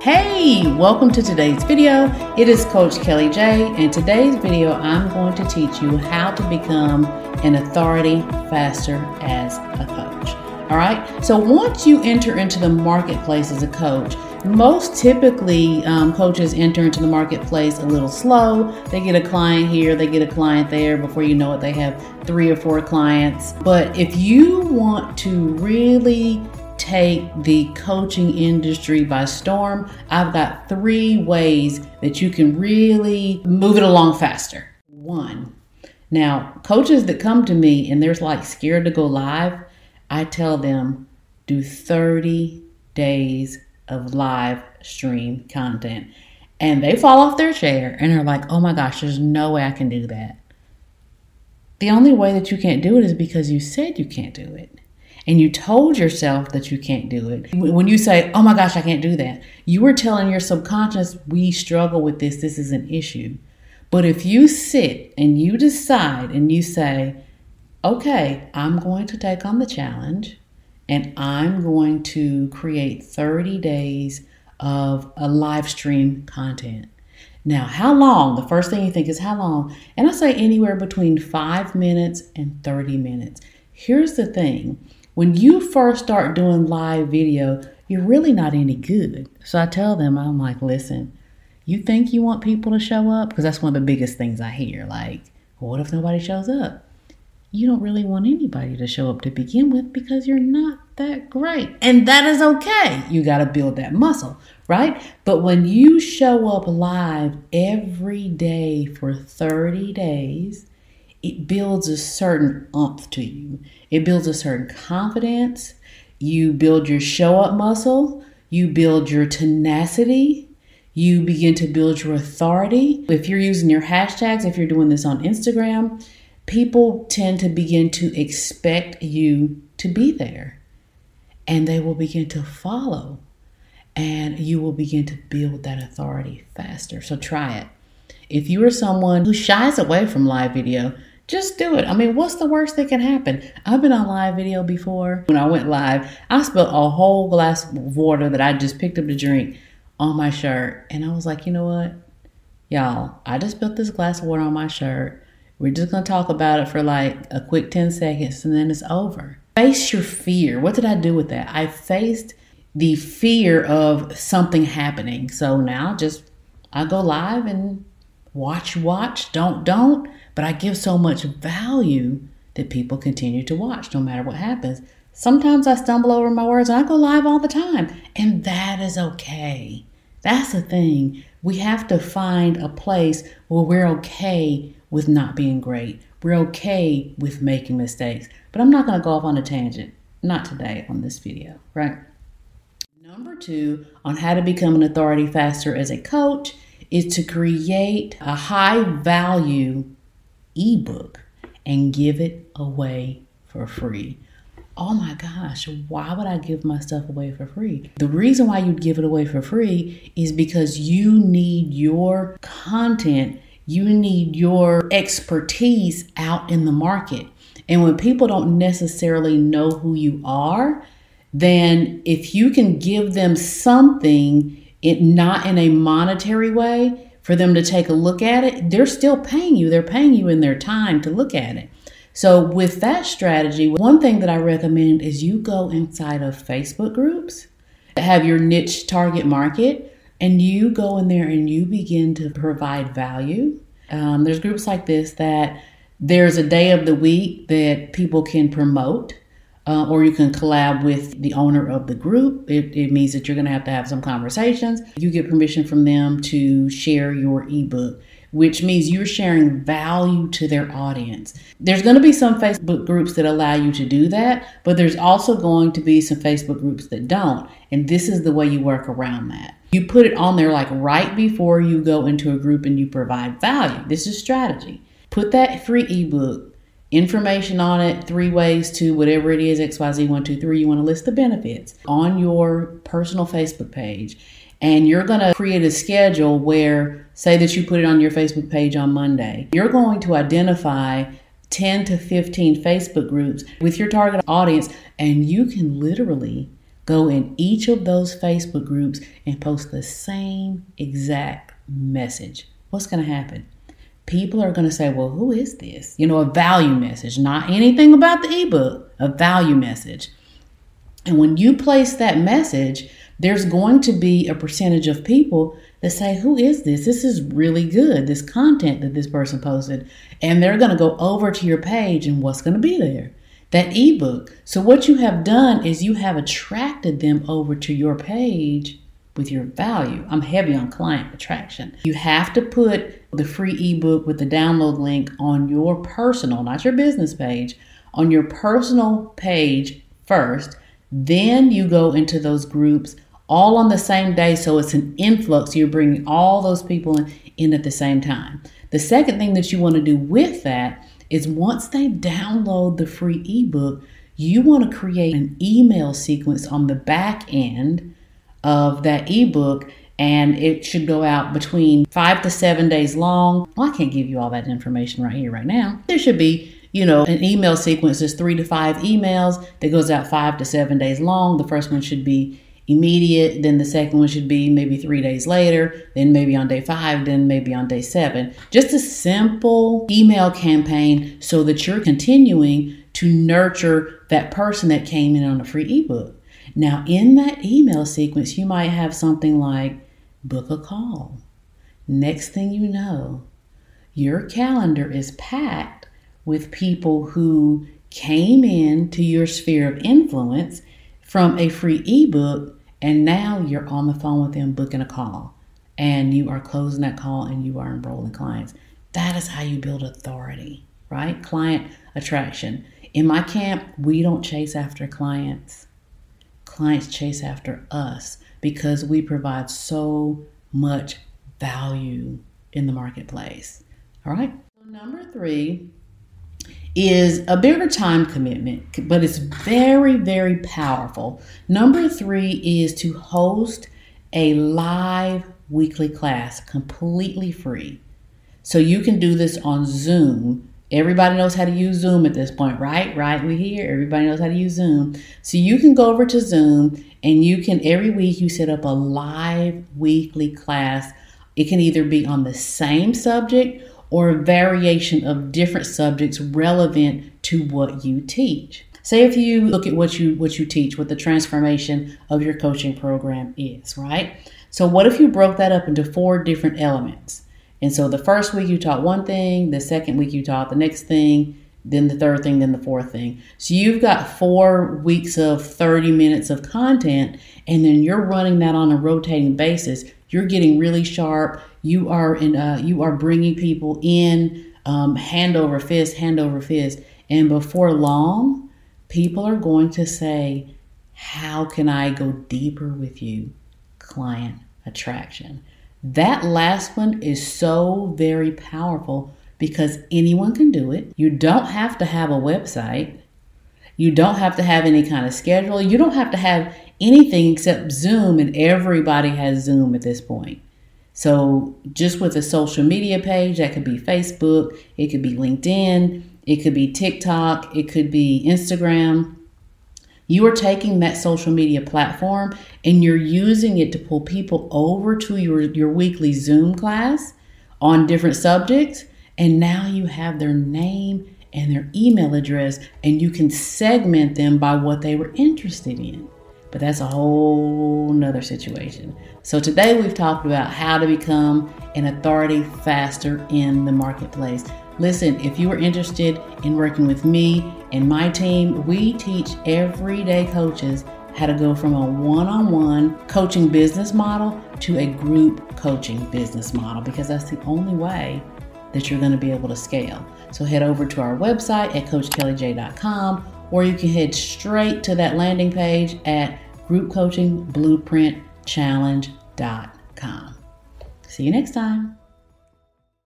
Hey, welcome to today's video. It is Coach Kelly J, and today's video I'm going to teach you how to become an authority faster as a coach. All right, so once you enter into the marketplace as a coach, most typically um, coaches enter into the marketplace a little slow. They get a client here, they get a client there. Before you know it, they have three or four clients. But if you want to really take the coaching industry by storm, I've got three ways that you can really move it along faster. One, now, coaches that come to me and they're like scared to go live, I tell them do 30 days of live stream content. And they fall off their chair and are like, oh my gosh, there's no way I can do that. The only way that you can't do it is because you said you can't do it and you told yourself that you can't do it. When you say, oh my gosh, I can't do that, you were telling your subconscious, we struggle with this, this is an issue. But if you sit and you decide and you say, okay, I'm going to take on the challenge and I'm going to create 30 days of a live stream content. Now, how long? The first thing you think is how long? And I say anywhere between five minutes and 30 minutes. Here's the thing when you first start doing live video, you're really not any good. So I tell them, I'm like, listen, you think you want people to show up? Because that's one of the biggest things I hear. Like, what if nobody shows up? You don't really want anybody to show up to begin with because you're not that great. And that is okay. You got to build that muscle, right? But when you show up live every day for 30 days, it builds a certain umph to you. It builds a certain confidence. You build your show up muscle. You build your tenacity. You begin to build your authority. If you're using your hashtags, if you're doing this on Instagram, people tend to begin to expect you to be there and they will begin to follow and you will begin to build that authority faster. So try it. If you are someone who shies away from live video, just do it. I mean, what's the worst that can happen? I've been on live video before. When I went live, I spilled a whole glass of water that I just picked up to drink on my shirt. And I was like, you know what? Y'all, I just spilled this glass of water on my shirt. We're just going to talk about it for like a quick 10 seconds and then it's over. Face your fear. What did I do with that? I faced the fear of something happening. So now just I go live and watch, watch, don't, don't. But I give so much value that people continue to watch no matter what happens. Sometimes I stumble over my words and I go live all the time, and that is okay. That's the thing. We have to find a place where we're okay with not being great. We're okay with making mistakes. But I'm not going to go off on a tangent. Not today on this video, right? Number two on how to become an authority faster as a coach is to create a high value ebook and give it away for free. Oh my gosh, why would I give my stuff away for free? The reason why you'd give it away for free is because you need your content, you need your expertise out in the market. And when people don't necessarily know who you are, then if you can give them something, it not in a monetary way, for them to take a look at it, they're still paying you. They're paying you in their time to look at it. So, with that strategy, one thing that I recommend is you go inside of Facebook groups that have your niche target market and you go in there and you begin to provide value. Um, there's groups like this that there's a day of the week that people can promote uh, or you can collab with the owner of the group. It, it means that you're going to have to have some conversations. You get permission from them to share your ebook which means you're sharing value to their audience. There's going to be some Facebook groups that allow you to do that, but there's also going to be some Facebook groups that don't. And this is the way you work around that. You put it on there like right before you go into a group and you provide value. This is strategy. Put that free ebook information on it, three ways to whatever it is, XYZ123. You want to list the benefits on your personal Facebook page. And you're going to create a schedule where, say that you put it on your Facebook page on Monday, you're going to identify 10 to 15 Facebook groups with your target audience, and you can literally go in each of those Facebook groups and post the same exact message. What's going to happen? People are going to say, well, who is this? You know, a value message, not anything about the ebook, a value message. And when you place that message, there's going to be a percentage of people that say, Who is this? This is really good, this content that this person posted. And they're going to go over to your page, and what's going to be there? That ebook. So, what you have done is you have attracted them over to your page with your value. I'm heavy on client attraction. You have to put the free ebook with the download link on your personal, not your business page, on your personal page first. Then you go into those groups all on the same day. So it's an influx. You're bringing all those people in, in at the same time. The second thing that you want to do with that is once they download the free ebook, you want to create an email sequence on the back end of that ebook and it should go out between five to seven days long. Well, I can't give you all that information right here, right now. There should be, you know, an email sequence is three to five emails that goes out five to seven days long. The first one should be immediate, then the second one should be maybe three days later, then maybe on day five, then maybe on day seven. Just a simple email campaign so that you're continuing to nurture that person that came in on a free ebook. Now, in that email sequence, you might have something like book a call. Next thing you know, your calendar is packed with people who came into your sphere of influence from a free ebook and now you're on the phone with them booking a call and you are closing that call and you are enrolling clients. That is how you build authority, right? Client attraction. In my camp, we don't chase after clients. Clients chase after us because we provide so much value in the marketplace. All right. Number three is a bigger time commitment, but it's very, very powerful. Number three is to host a live weekly class completely free. So you can do this on Zoom. Everybody knows how to use Zoom at this point, right? Right, we here. Everybody knows how to use Zoom. So you can go over to Zoom and you can every week you set up a live weekly class. It can either be on the same subject or a variation of different subjects relevant to what you teach. Say if you look at what you what you teach, what the transformation of your coaching program is, right? So what if you broke that up into four different elements? And so the first week you taught one thing, the second week you taught the next thing, then the third thing, then the fourth thing. So you've got four weeks of 30 minutes of content, and then you're running that on a rotating basis. You're getting really sharp. You are in. Uh, you are bringing people in um, hand over fist, hand over fist, and before long, people are going to say, "How can I go deeper with you?" Client attraction. That last one is so very powerful because anyone can do it. You don't have to have a website. You don't have to have any kind of schedule. You don't have to have anything except Zoom, and everybody has Zoom at this point. So, just with a social media page, that could be Facebook, it could be LinkedIn, it could be TikTok, it could be Instagram. You are taking that social media platform and you're using it to pull people over to your, your weekly Zoom class on different subjects. And now you have their name and their email address, and you can segment them by what they were interested in. But that's a whole nother situation. So today we've talked about how to become an authority faster in the marketplace. Listen, if you are interested in working with me and my team, we teach everyday coaches how to go from a one on one coaching business model to a group coaching business model because that's the only way that you're going to be able to scale. So head over to our website at CoachKellyJ.com or you can head straight to that landing page at groupcoachingblueprintchallenge.com. See you next time.